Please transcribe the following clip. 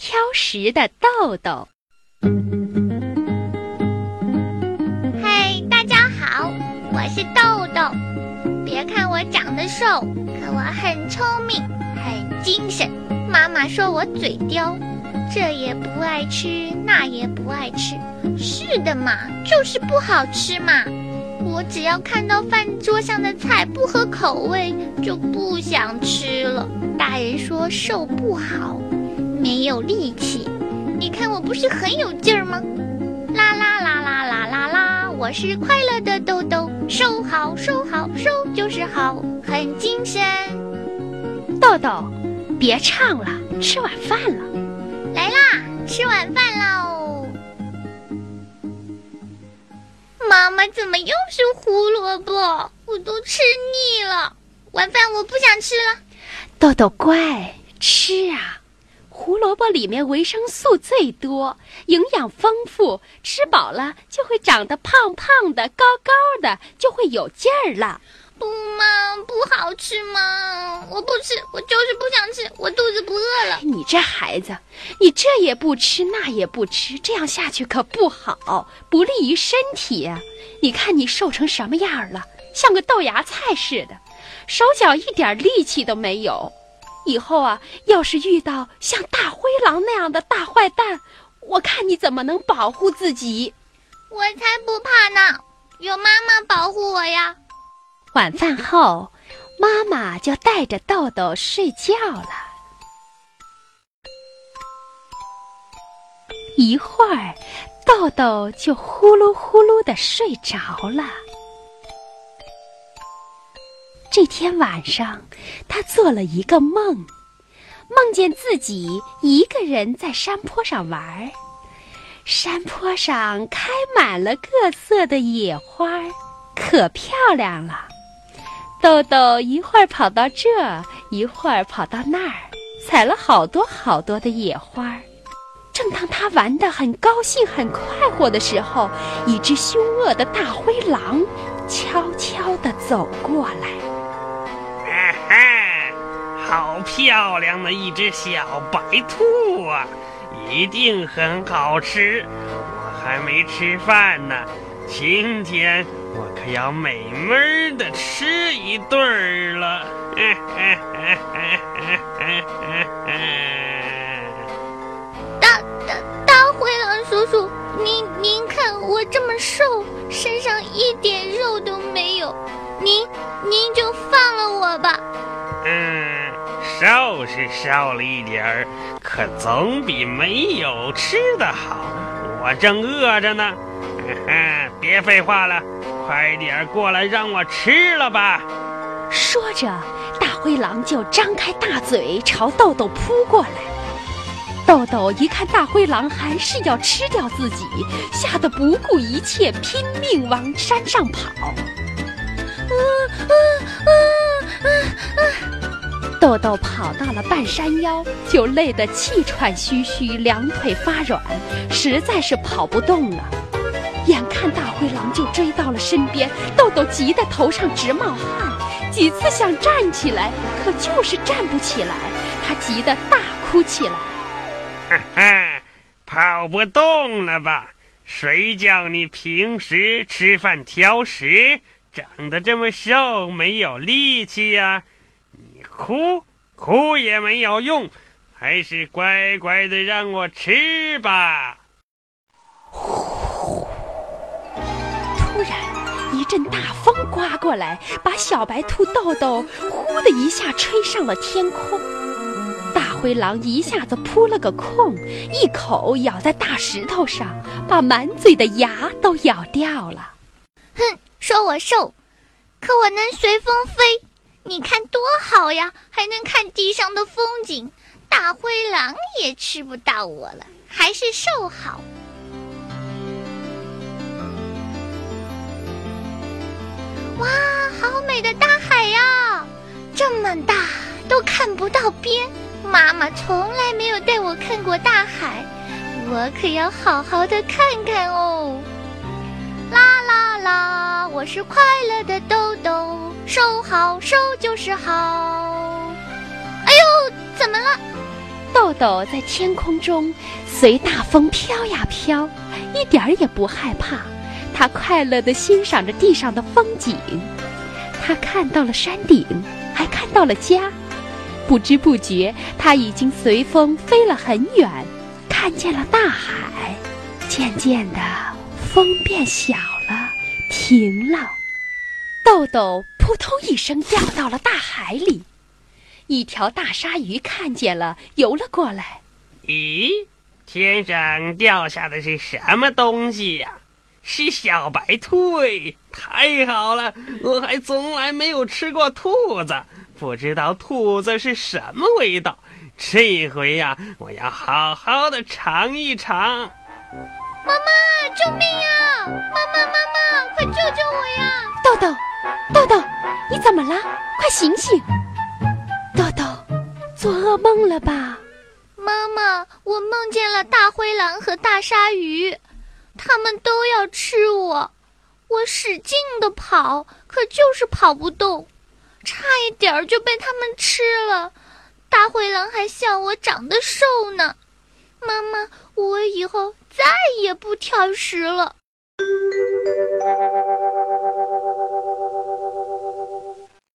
挑食的豆豆。嗨，大家好，我是豆豆。别看我长得瘦，可我很聪明，很精神。妈妈说我嘴刁，这也不爱吃，那也不爱吃。是的嘛，就是不好吃嘛。我只要看到饭桌上的菜不合口味，就不想吃了。大人说瘦不好，没有力气。你看我不是很有劲儿吗？啦啦啦啦啦啦啦！我是快乐的豆豆，收好收好收就是好，很精神。豆豆，别唱了，吃晚饭了。来啦，吃晚饭喽！妈妈，怎么又是胡萝卜？我都吃腻了，晚饭我不想吃了。豆豆乖，吃啊！胡萝卜里面维生素最多，营养丰富，吃饱了就会长得胖胖的、高高的，就会有劲儿了。不嘛，不好吃嘛？我不吃，我就是不想吃，我肚子不饿了。你这孩子，你这也不吃，那也不吃，这样下去可不好，不利于身体。你看你瘦成什么样了，像个豆芽菜似的，手脚一点力气都没有。以后啊，要是遇到像大灰狼那样的大坏蛋，我看你怎么能保护自己？我才不怕呢，有妈妈保护我呀。晚饭后，妈妈就带着豆豆睡觉了。一会儿，豆豆就呼噜呼噜的睡着了。这天晚上，他做了一个梦，梦见自己一个人在山坡上玩儿。山坡上开满了各色的野花，可漂亮了。豆豆一会儿跑到这，一会儿跑到那儿，采了好多好多的野花。正当他玩得很高兴、很快活的时候，一只凶恶的大灰狼悄悄地走过来。好漂亮的一只小白兔啊，一定很好吃。我还没吃饭呢，今天。我可要美美的吃一顿儿了！大大大灰狼叔叔，您您看我这么瘦，身上一点肉都没有，您您就放了我吧。嗯，瘦是瘦了一点儿，可总比没有吃的好。我正饿着呢，别废话了。快点过来，让我吃了吧！说着，大灰狼就张开大嘴朝豆豆扑过来。豆豆一看大灰狼还是要吃掉自己，吓得不顾一切，拼命往山上跑。啊啊！豆豆跑到了半山腰，就累得气喘吁吁，两腿发软，实在是跑不动了。眼看大灰狼就追到了身边，豆豆急得头上直冒汗，几次想站起来，可就是站不起来。他急得大哭起来：“哈哈，跑不动了吧？谁叫你平时吃饭挑食，长得这么瘦，没有力气呀？你哭哭也没有用，还是乖乖的让我吃吧。”突然一阵大风刮过来，把小白兔豆豆呼的一下吹上了天空。大灰狼一下子扑了个空，一口咬在大石头上，把满嘴的牙都咬掉了。哼，说我瘦，可我能随风飞，你看多好呀，还能看地上的风景。大灰狼也吃不到我了，还是瘦好。哇，好美的大海呀！这么大都看不到边。妈妈从来没有带我看过大海，我可要好好的看看哦。啦啦啦，我是快乐的豆豆，收好收就是好。哎呦，怎么了？豆豆在天空中随大风飘呀飘，一点儿也不害怕。他快乐地欣赏着地上的风景，他看到了山顶，还看到了家。不知不觉，他已经随风飞了很远，看见了大海。渐渐的，风变小了，停了。豆豆扑通一声掉到了大海里。一条大鲨鱼看见了，游了过来。咦，天上掉下的是什么东西呀？是小白兔！太好了，我还从来没有吃过兔子，不知道兔子是什么味道。这回呀，我要好好的尝一尝。妈妈，救命呀！妈妈，妈妈，快救救我呀！啦，快醒醒！豆豆，做噩梦了吧？妈妈，我梦见了大灰狼和大鲨鱼，他们都要吃我。我使劲的跑，可就是跑不动，差一点儿就被他们吃了。大灰狼还笑我长得瘦呢。妈妈，我以后再也不挑食了。